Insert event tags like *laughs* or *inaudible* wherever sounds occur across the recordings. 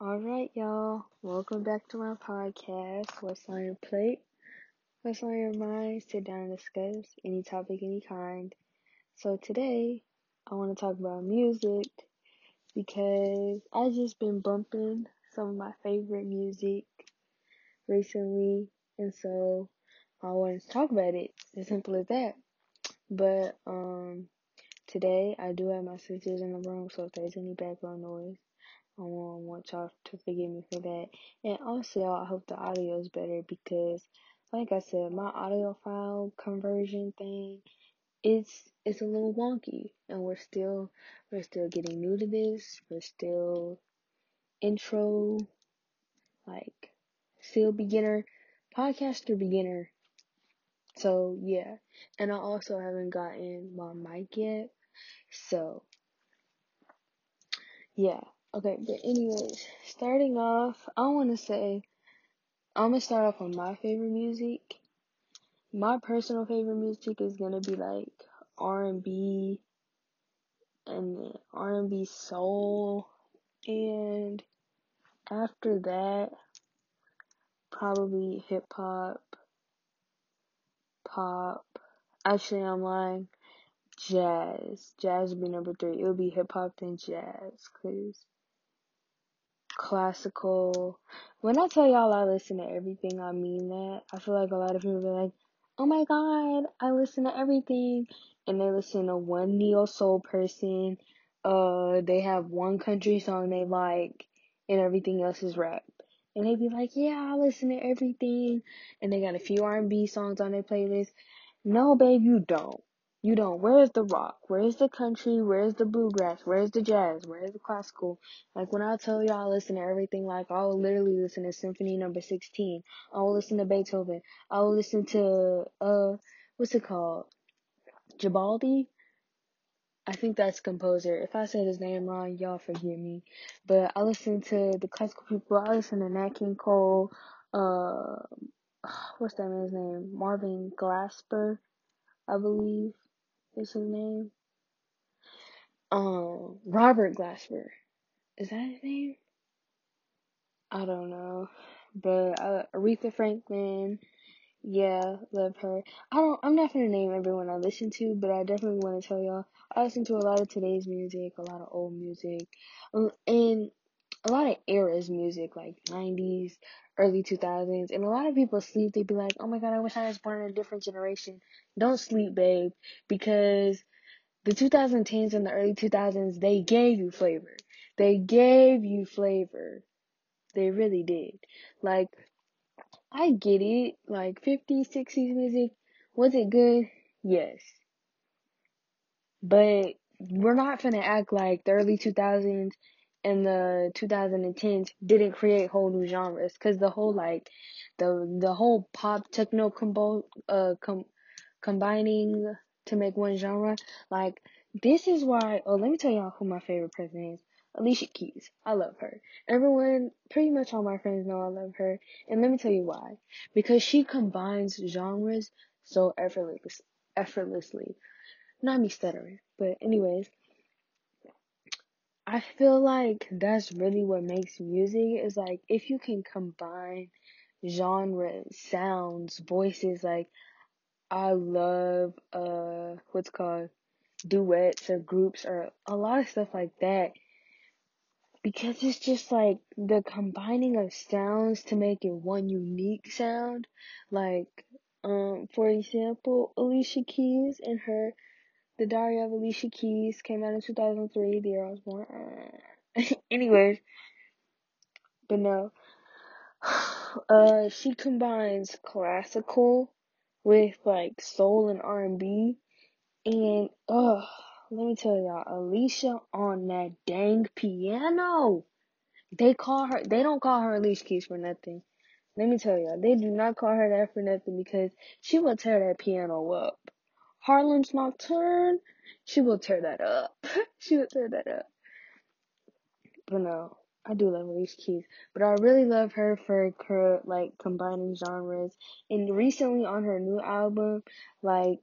All right, y'all. Welcome back to my podcast. What's on your plate? What's on your mind? Sit down and discuss any topic, any kind. So today, I want to talk about music because I just been bumping some of my favorite music recently, and so I wanted to talk about it. As simple as that. But um, today I do have my sisters in the room, so if there's any background noise, I want y'all to forgive me for that. And also, I hope the audio is better because, like I said, my audio file conversion thing, it's it's a little wonky, and we're still we're still getting new to this. We're still intro, like still beginner, podcaster beginner. So yeah, and I also haven't gotten my mic yet. So yeah, Okay, but anyways, starting off, I want to say I'm gonna start off on my favorite music. My personal favorite music is gonna be like R and B and R and B soul, and after that, probably hip hop, pop. Actually, I'm lying. Jazz. Jazz would be number three. It would be hip hop then jazz, cause classical. When I tell y'all I listen to everything, I mean that. I feel like a lot of people be like, oh my god, I listen to everything. And they listen to one neo soul person. Uh, they have one country song they like, and everything else is rap. And they be like, yeah, I listen to everything. And they got a few R&B songs on their playlist. No, babe, you don't. You don't. Where's the rock? Where's the country? Where's the bluegrass? Where's the jazz? Where's the classical? Like when I tell y'all I listen to everything, like I will literally listen to Symphony Number Sixteen. I will listen to Beethoven. I will listen to uh, what's it called? Gibaldi. I think that's composer. If I said his name wrong, y'all forgive me. But I listen to the classical people. I listen to Nat King Cole. Uh, *sighs* what's that man's name? Marvin Glasper, I believe is his name. Um, Robert Glasper. Is that his name? I don't know. But uh, Aretha Franklin, yeah, love her. I don't. I'm not gonna name everyone I listen to, but I definitely want to tell y'all I listen to a lot of today's music, a lot of old music, um, and a lot of eras music, like 90s, early 2000s. And a lot of people sleep. They'd be like, "Oh my god, I wish I was born in a different generation." Don't sleep, babe, because the 2010s and the early 2000s, they gave you flavor. They gave you flavor. They really did. Like, I get it. Like, 50s, 60s music, was it good? Yes. But we're not gonna act like the early 2000s and the 2010s didn't create whole new genres. Cause the whole, like, the, the whole pop techno combo, uh, com- combining to make one genre. Like, this is why, oh, let me tell y'all who my favorite person is. Alicia Keys. I love her. Everyone, pretty much all my friends know I love her. And let me tell you why. Because she combines genres so effortless, effortlessly. Not me stuttering, but anyways. I feel like that's really what makes music is like if you can combine genres, sounds, voices, like I love uh what's called duets or groups or a lot of stuff like that. Because it's just like the combining of sounds to make it one unique sound. Like um for example Alicia Keys and her The Diary of Alicia Keys came out in 2003 the year I was born *laughs* anyways but no *sighs* uh she combines classical with like soul and R&B and uh let me tell y'all, Alicia on that dang piano. They call her, they don't call her Alicia Keys for nothing. Let me tell y'all, they do not call her that for nothing because she will tear that piano up. Harlem's Nocturne, she will tear that up. *laughs* she will tear that up. But no, I do love Alicia Keys. But I really love her for her, like, combining genres. And recently on her new album, like,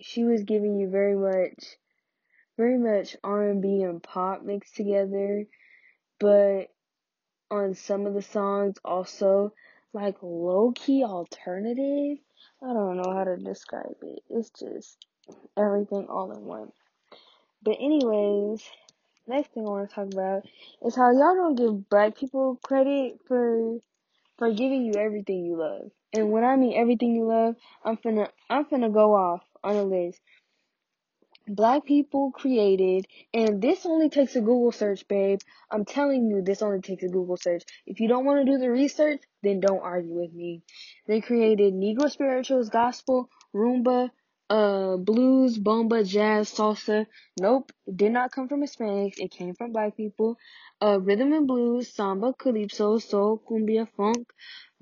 she was giving you very much very much R&B and pop mixed together, but on some of the songs also like low key alternative. I don't know how to describe it. It's just everything all in one. But anyways, next thing I want to talk about is how y'all don't give black people credit for for giving you everything you love. And when I mean everything you love, I'm finna I'm finna go off on a list black people created, and this only takes a Google search, babe. I'm telling you, this only takes a Google search. If you don't want to do the research, then don't argue with me. They created Negro spirituals, gospel, rumba, uh, blues, bomba, jazz, salsa. Nope, it did not come from Hispanics. It came from black people. Uh, rhythm and blues, samba, calypso, soul, cumbia, funk,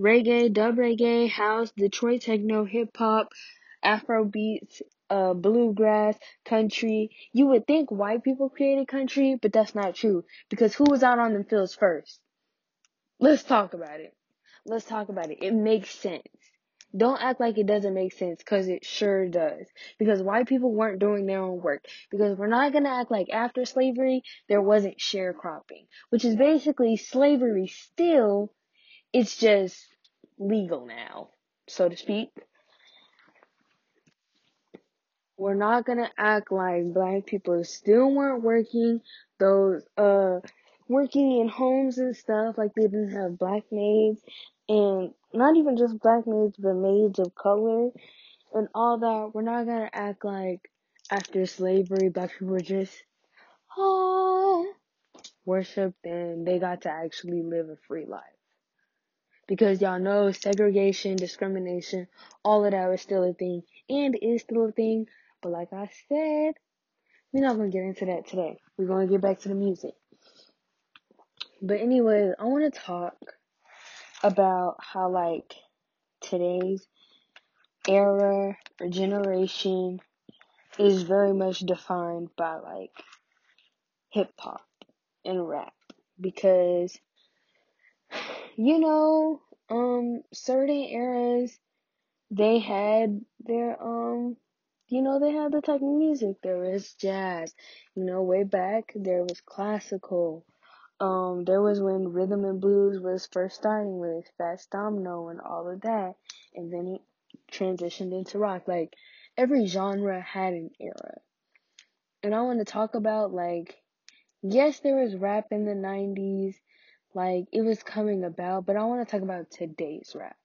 reggae, dub reggae, house, Detroit techno, hip hop, Afro beats, uh, bluegrass, country. You would think white people created country, but that's not true. Because who was out on the fields first? Let's talk about it. Let's talk about it. It makes sense. Don't act like it doesn't make sense, cause it sure does. Because white people weren't doing their own work. Because we're not gonna act like after slavery, there wasn't sharecropping. Which is basically slavery still, it's just legal now, so to speak. We're not gonna act like black people still weren't working those uh working in homes and stuff like they didn't have black maids and not even just black maids but maids of color and all that. We're not gonna act like after slavery black people were just ah worshipped and they got to actually live a free life. Because y'all know segregation, discrimination, all of that was still a thing and is still a thing but like I said, we're not gonna get into that today. We're gonna get back to the music. But anyways, I wanna talk about how like today's era or generation is very much defined by like hip hop and rap because you know um certain eras they had their um you know, they had the type of music. There was jazz. You know, way back there was classical. Um, there was when rhythm and blues was first starting with Fats Domino and all of that, and then it transitioned into rock. Like every genre had an era, and I want to talk about like, yes, there was rap in the '90s, like it was coming about, but I want to talk about today's rap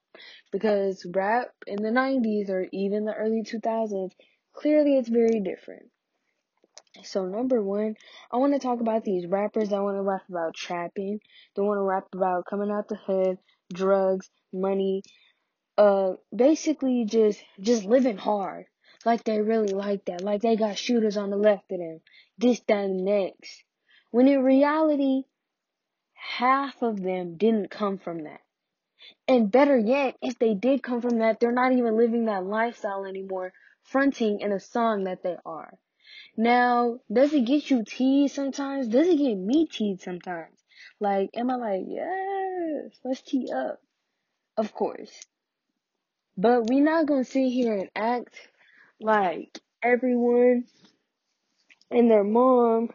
because rap in the 90s or even the early 2000s Clearly, it's very different. So, number one, I want to talk about these rappers that want to rap about trapping. They want to rap about coming out the hood, drugs, money, uh, basically just, just living hard. Like they really like that. Like they got shooters on the left of them. This, that, and next. When in reality, half of them didn't come from that. And better yet, if they did come from that, they're not even living that lifestyle anymore fronting in a song that they are. Now, does it get you teased sometimes? Does it get me teased sometimes? Like, am I like, yes, let's tee up? Of course. But we not gonna sit here and act like everyone and their mom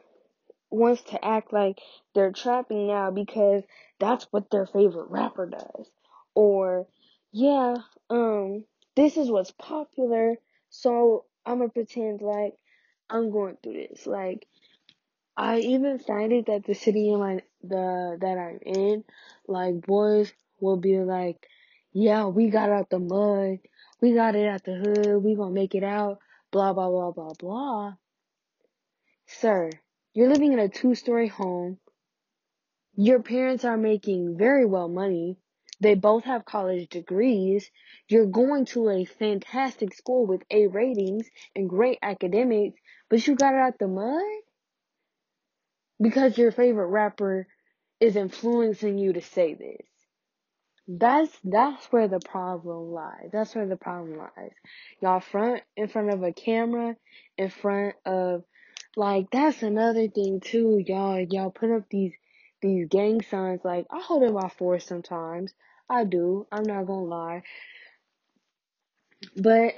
wants to act like they're trapping now because that's what their favorite rapper does. Or, yeah, um, this is what's popular so I'm gonna pretend like I'm going through this. Like I even find it that the city in my the that I'm in, like boys will be like, "Yeah, we got out the mud, we got it out the hood, we gonna make it out." Blah blah blah blah blah. Sir, you're living in a two-story home. Your parents are making very well money. They both have college degrees. You're going to a fantastic school with A ratings and great academics, but you got it out the mud? Because your favorite rapper is influencing you to say this. That's that's where the problem lies. That's where the problem lies. Y'all front in front of a camera, in front of like that's another thing too, y'all. Y'all put up these these gang signs. Like I hold it by force sometimes. I do. I'm not gonna lie. But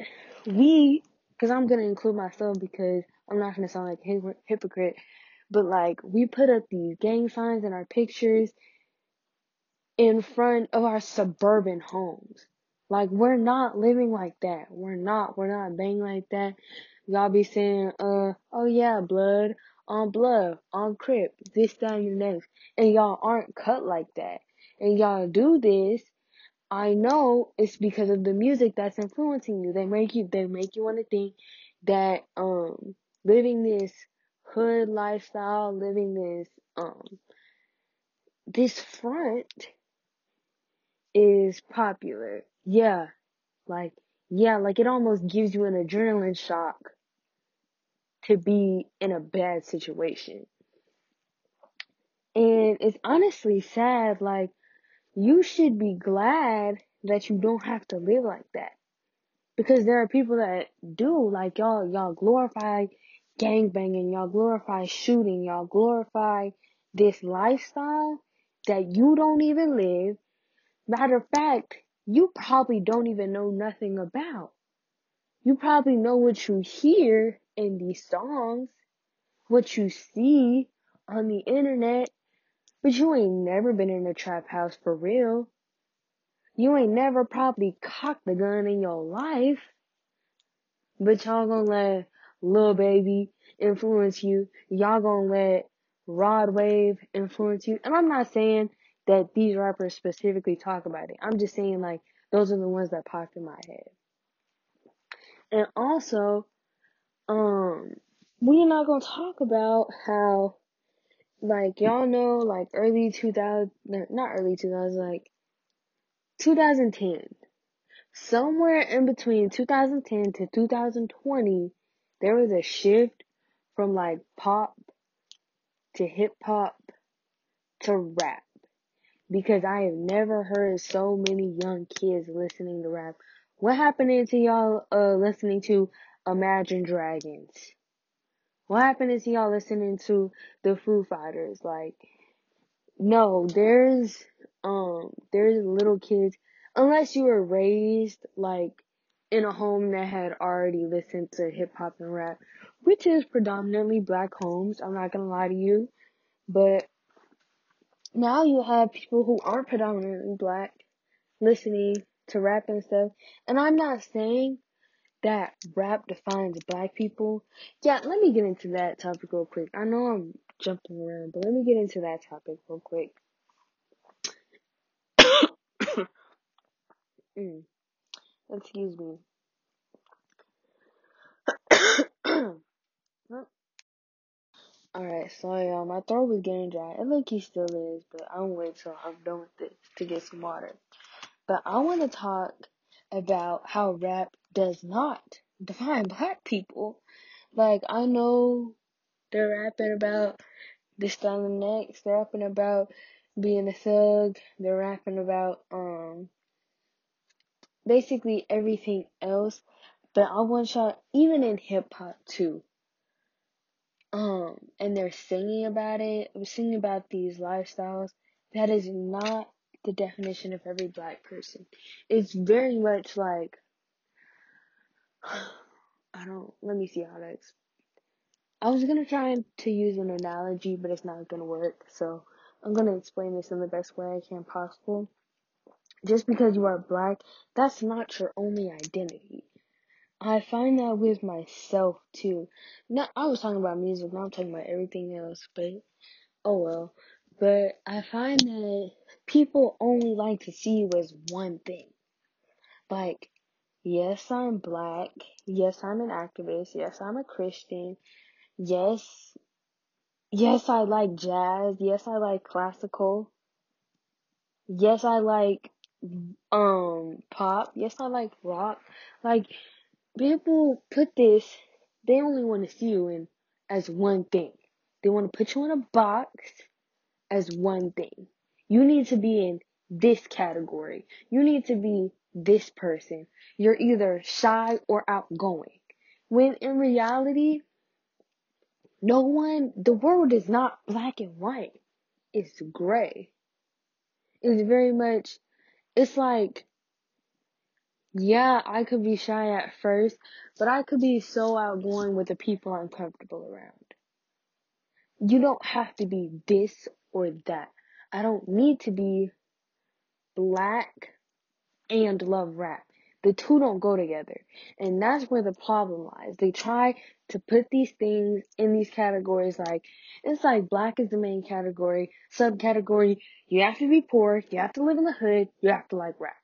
we, because I'm gonna include myself because I'm not gonna sound like a hypocrite. But like we put up these gang signs in our pictures, in front of our suburban homes. Like we're not living like that. We're not. We're not banging like that. Y'all be saying, uh, oh yeah, blood on blood on crip, this down your next, and y'all aren't cut like that. And y'all do this. I know it's because of the music that's influencing you. They make you. They make you want to think that um living this hood lifestyle, living this um this front is popular. Yeah. Like, yeah, like it almost gives you an adrenaline shock to be in a bad situation. And it's honestly sad, like, you should be glad that you don't have to live like that. Because there are people that do, like y'all, y'all glorify gang banging, y'all glorify shooting, y'all glorify this lifestyle that you don't even live. Matter of fact, you probably don't even know nothing about. You probably know what you hear in these songs, what you see on the internet, but you ain't never been in a trap house for real. You ain't never probably cocked the gun in your life. But y'all gonna let Lil Baby influence you. Y'all gonna let Rod Wave influence you. And I'm not saying that these rappers specifically talk about it. I'm just saying like those are the ones that popped in my head. And also, um, we're not gonna talk about how like y'all know like early 2000 not early 2000 like 2010 somewhere in between 2010 to 2020 there was a shift from like pop to hip hop to rap because I have never heard so many young kids listening to rap. What happened to y'all uh listening to Imagine Dragons? What happened to y'all listening to the Foo Fighters? Like no, there's um there's little kids unless you were raised like in a home that had already listened to hip hop and rap, which is predominantly black homes, I'm not gonna lie to you. But now you have people who aren't predominantly black listening to rap and stuff. And I'm not saying that rap defines black people. Yeah, let me get into that topic real quick. I know I'm jumping around, but let me get into that topic real quick. *coughs* mm. Excuse me. *coughs* Alright, so yeah, my throat was getting dry. It like he still is, but I'm wait till I'm done with this to get some water. But I want to talk about how rap does not define black people. Like I know they're rapping about this time and next. They're rapping about being a thug. They're rapping about um basically everything else. But I want y'all, even in hip hop too. Um, and they're singing about it, singing about these lifestyles. That is not the definition of every black person. It's very much like, *sighs* I don't, let me see how to explain. I was gonna try to use an analogy, but it's not gonna work. So I'm gonna explain this in the best way I can possible. Just because you are black, that's not your only identity. I find that with myself too. Not, I was talking about music, now I'm talking about everything else, but oh well. But I find that people only like to see you as one thing. Like, yes, I'm black. Yes, I'm an activist. Yes, I'm a Christian. Yes, yes, I like jazz. Yes, I like classical. Yes, I like um pop. Yes, I like rock. Like people put this, they only want to see you in as one thing. They want to put you in a box as one thing. You need to be in this category. You need to be this person. You're either shy or outgoing. When in reality, no one, the world is not black and white. It's gray. It's very much, it's like Yeah, I could be shy at first, but I could be so outgoing with the people I'm comfortable around. You don't have to be this or that. I don't need to be black and love rap. The two don't go together. And that's where the problem lies. They try to put these things in these categories like, it's like black is the main category, subcategory, you have to be poor, you have to live in the hood, you have to like rap.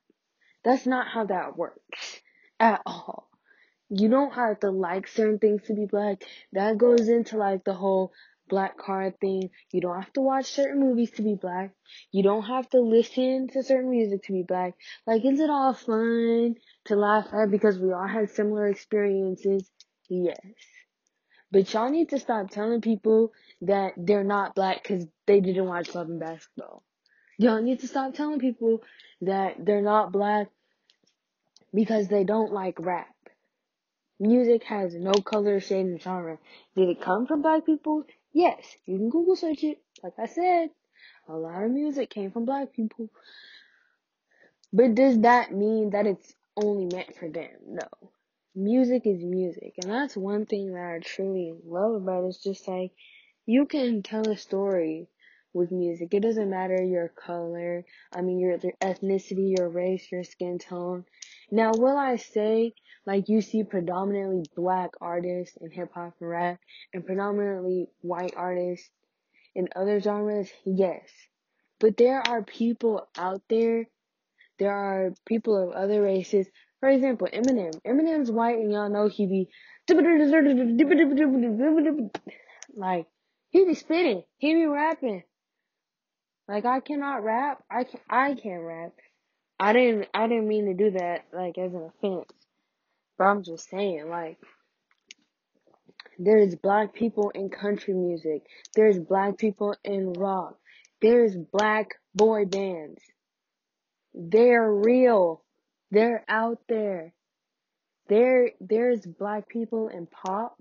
That's not how that works. At all. You don't have to like certain things to be black. That goes into like the whole black card thing. You don't have to watch certain movies to be black. You don't have to listen to certain music to be black. Like, is it all fun to laugh at because we all had similar experiences? Yes. But y'all need to stop telling people that they're not black because they didn't watch Love and Basketball. Y'all need to stop telling people that they're not black because they don't like rap. Music has no color, shade, and genre. Did it come from black people? Yes. You can Google search it. Like I said, a lot of music came from black people. But does that mean that it's only meant for them? No. Music is music. And that's one thing that I truly love about it. It's just like, you can tell a story with music. It doesn't matter your color, I mean your, your ethnicity, your race, your skin tone. Now, will I say like you see predominantly black artists in hip hop and rap and predominantly white artists in other genres? Yes. But there are people out there, there are people of other races. For example, Eminem. Eminem's white and y'all know he be like he be spitting, he be rapping. Like I cannot rap. I can I can't rap. I didn't I didn't mean to do that like as an offense. But I'm just saying like there's black people in country music. There's black people in rock. There's black boy bands. They're real. They're out there. There there's black people in pop.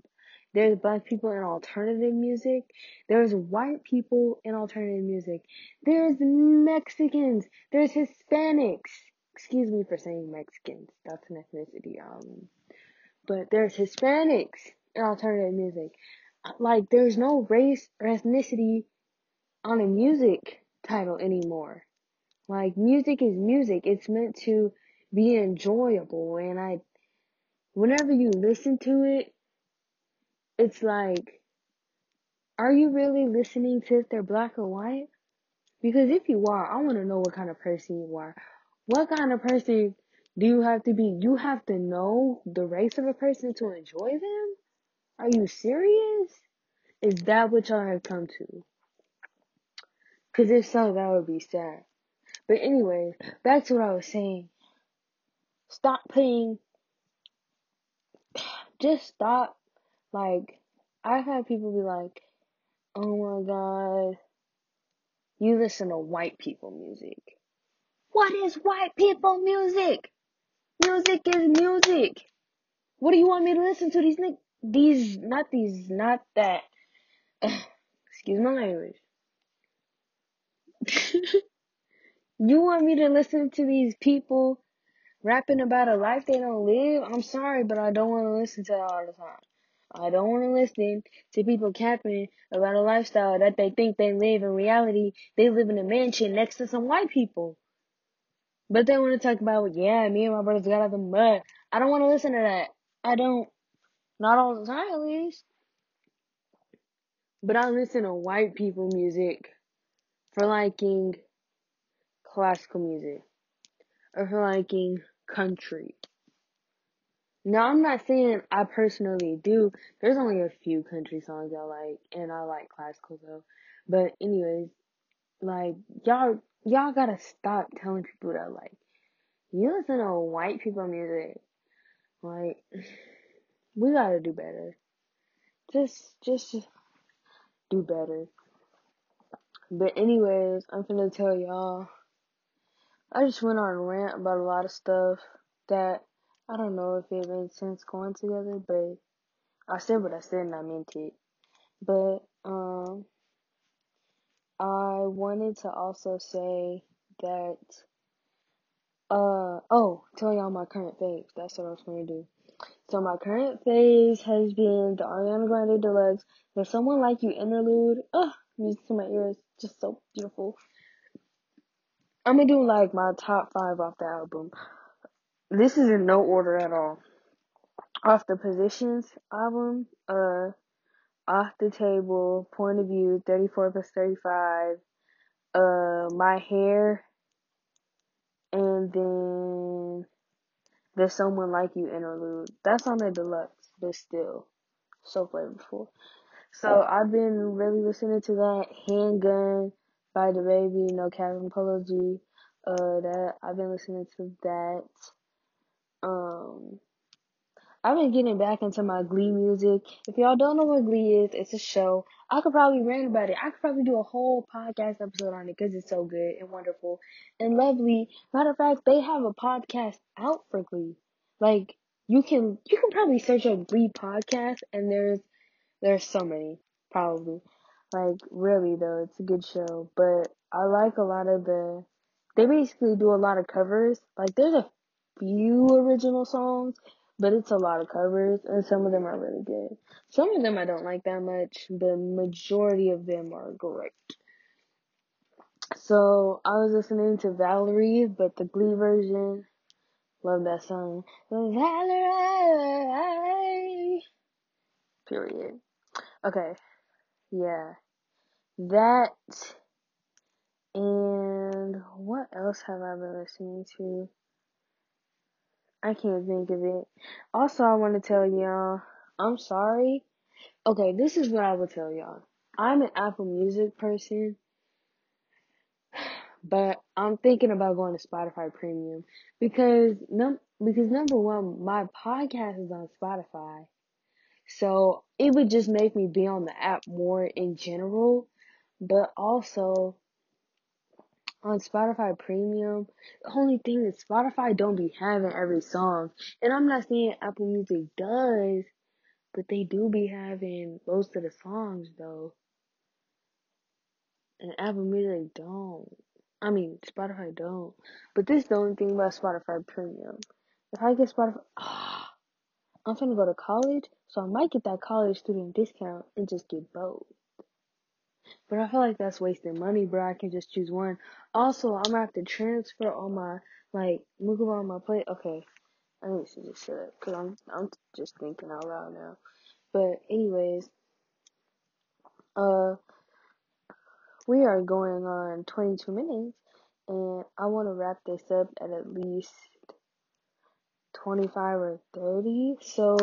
There's black people in alternative music. There's white people in alternative music. There's Mexicans. There's Hispanics. Excuse me for saying Mexicans. That's an ethnicity. Um, but there's Hispanics in alternative music. Like there's no race or ethnicity on a music title anymore. Like music is music. It's meant to be enjoyable and I whenever you listen to it it's like, are you really listening to if they're black or white? Because if you are, I want to know what kind of person you are. What kind of person do you have to be? You have to know the race of a person to enjoy them? Are you serious? Is that what y'all have come to? Because if so, that would be sad. But anyways, back to what I was saying. Stop putting, *sighs* just stop like, I've had people be like, oh my god, you listen to white people music. What is white people music? Music is music. What do you want me to listen to? These these, not these, not that. *sighs* excuse my language. *laughs* you want me to listen to these people rapping about a life they don't live? I'm sorry, but I don't want to listen to that all the time. I don't want to listen to people capping about a lifestyle that they think they live. In reality, they live in a mansion next to some white people. But they want to talk about, yeah, me and my brothers got out of the mud. I don't want to listen to that. I don't. Not all the time, at least. But I listen to white people music for liking classical music or for liking country now, I'm not saying I personally do. There's only a few country songs I like, and I like classical though. But anyways, like y'all, y'all gotta stop telling people that like you listen to white people music. Like *sighs* we gotta do better. Just, just do better. But anyways, I'm gonna tell y'all. I just went on a rant about a lot of stuff that I don't know if it made sense going together, but I said what I said and I meant it. But um I wanted to also say that uh oh, tell y'all my current phase. That's what I was gonna do. So my current phase has been the Ariana Grande Deluxe, There's Someone Like You interlude. Ugh, music to my ears, just so beautiful. I'm gonna do like my top five off the album. This is in no order at all. Off the Positions album, uh, Off the Table, Point of View, 34 plus 35, uh, My Hair, and then There's Someone Like You interlude. That's on the deluxe, but still so flavorful. So I've been really listening to that Handgun by the baby, no Kevin Polo G. Uh, that I've been listening to that. Um, I've been getting back into my Glee music. If y'all don't know what Glee is, it's a show. I could probably rant about it. I could probably do a whole podcast episode on it because it's so good and wonderful and lovely. Matter of fact, they have a podcast out for Glee. Like you can you can probably search up Glee podcast and there's there's so many probably. Like really though, it's a good show. But I like a lot of the. They basically do a lot of covers. Like there's a few original songs, but it's a lot of covers, and some of them are really good. Some of them I don't like that much. But majority of them are great. So I was listening to Valerie, but the Glee version. Love that song. Valerie. Period. Okay. Yeah. That and what else have I been listening to? I can't think of it. Also, I want to tell y'all, I'm sorry. Okay, this is what I will tell y'all. I'm an Apple Music person, but I'm thinking about going to Spotify Premium because num because number one, my podcast is on Spotify, so it would just make me be on the app more in general. But also, on Spotify Premium, the only thing is Spotify don't be having every song. And I'm not saying Apple Music does, but they do be having most of the songs though. And Apple Music don't. I mean, Spotify don't. But this is the only thing about Spotify Premium. If I get Spotify, ah, I'm gonna go to college, so I might get that college student discount and just get both. But I feel like that's wasting money, bro. I can just choose one. Also, I'm gonna have to transfer all my like move on my plate. Okay, I need to just shut up because I'm I'm just thinking out loud now. But anyways, uh, we are going on 22 minutes, and I want to wrap this up at at least 25 or 30. So,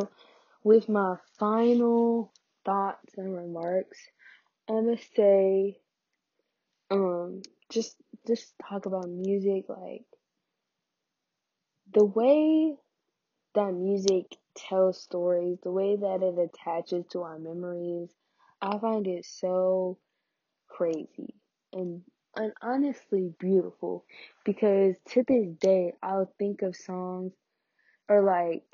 with my final thoughts and remarks. I'm gonna say, um, just just talk about music, like the way that music tells stories, the way that it attaches to our memories. I find it so crazy and and honestly beautiful because to this day I'll think of songs or like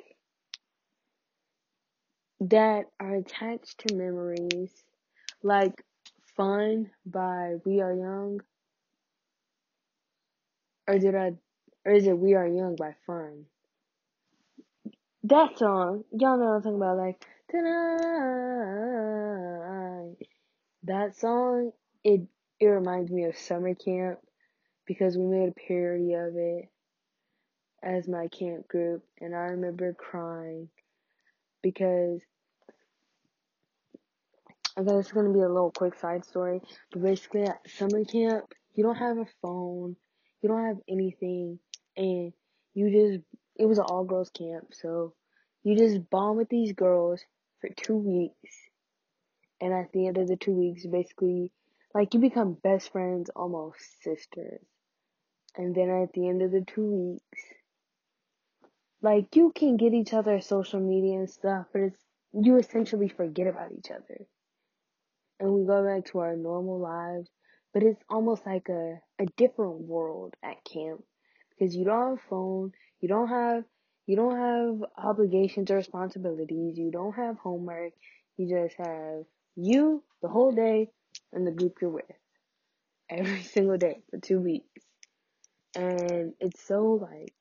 that are attached to memories like Fun by We Are Young. Or did I or is it We Are Young by Fun? That song, y'all know what I'm talking about, like tonight. That song, it it reminds me of summer camp because we made a parody of it as my camp group, and I remember crying because This is gonna be a little quick side story, but basically at summer camp, you don't have a phone, you don't have anything, and you just, it was an all girls camp, so you just bond with these girls for two weeks, and at the end of the two weeks, basically, like you become best friends, almost sisters, and then at the end of the two weeks, like you can get each other social media and stuff, but it's, you essentially forget about each other and we go back to our normal lives. But it's almost like a, a different world at camp because you don't have a phone, you don't have you don't have obligations or responsibilities, you don't have homework, you just have you the whole day and the group you're with every *laughs* single day for two weeks. And it's so like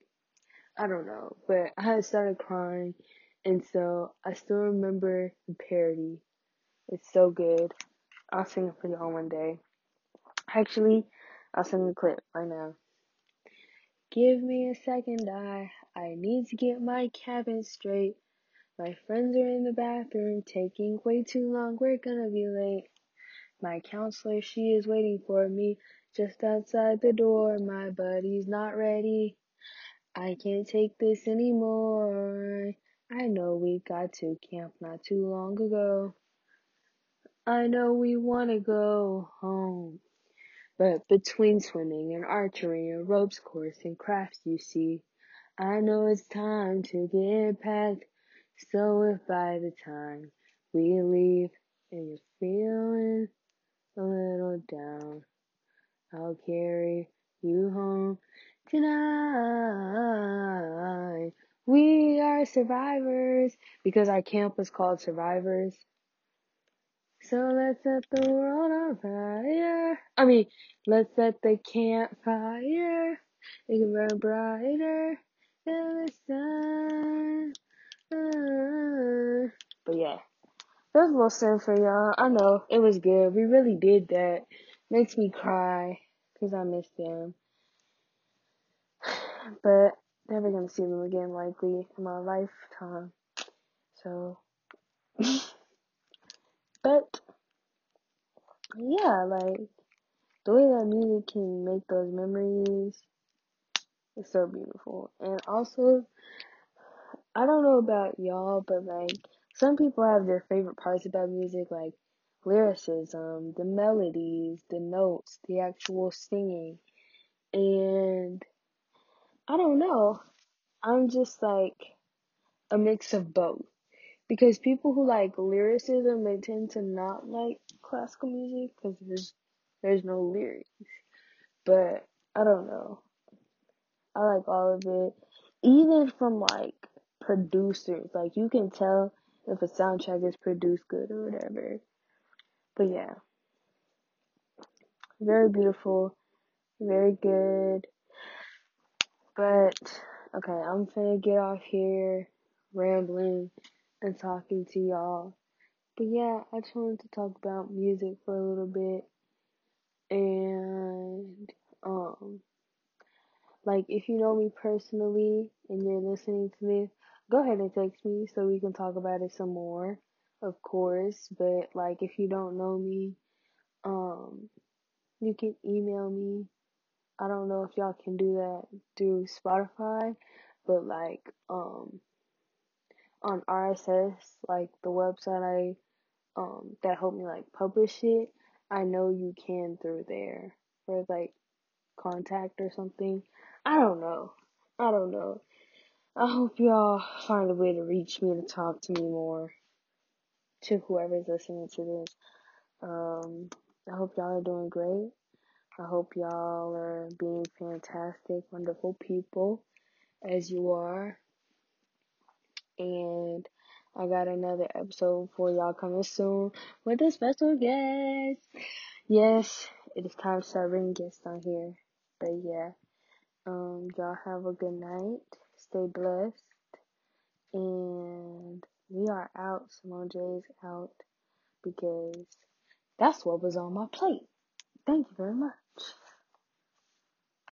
I don't know, but I had started crying and so I still remember the parody. It's so good. I'll sing it for y'all one day. Actually, I'll send the clip right now. Give me a second, I, I need to get my cabin straight. My friends are in the bathroom, taking way too long, we're gonna be late. My counselor, she is waiting for me just outside the door. My buddy's not ready. I can't take this anymore. I know we got to camp not too long ago. I know we wanna go home. But between swimming and archery and ropes course and crafts, you see, I know it's time to get packed. So if by the time we leave and you're feeling a little down, I'll carry you home tonight. We are survivors because our camp was called Survivors. So let's set the world on fire. I mean, let's set the campfire. It can burn brighter than the sun. Uh, but yeah, that was a little sin for y'all. I know it was good. We really did that. Makes me cry because I miss them. *sighs* But never gonna see them again, likely in my lifetime. So, but yeah, like the way that music can make those memories is so beautiful. And also, I don't know about y'all, but like some people have their favorite parts about music, like lyricism, the melodies, the notes, the actual singing. And I don't know. I'm just like a mix of both. Because people who like lyricism, they tend to not like classical music because there's there's no lyrics. But I don't know. I like all of it, even from like producers. Like you can tell if a soundtrack is produced good or whatever. But yeah, very beautiful, very good. But okay, I'm gonna get off here rambling and talking to y'all. But yeah, I just wanted to talk about music for a little bit. And um like if you know me personally and you're listening to this, go ahead and text me so we can talk about it some more, of course. But like if you don't know me, um you can email me. I don't know if y'all can do that through Spotify, but like um on RSS, like the website I um that helped me like publish it, I know you can through there or like contact or something. I don't know. I don't know. I hope y'all find a way to reach me to talk to me more. To whoever's listening to this. Um I hope y'all are doing great. I hope y'all are being fantastic, wonderful people as you are. And I got another episode for y'all coming soon with a special guest. Yes, it is time to start bringing guests on here. But yeah, um, y'all have a good night. Stay blessed. And we are out. Simone J is out because that's what was on my plate. Thank you very much.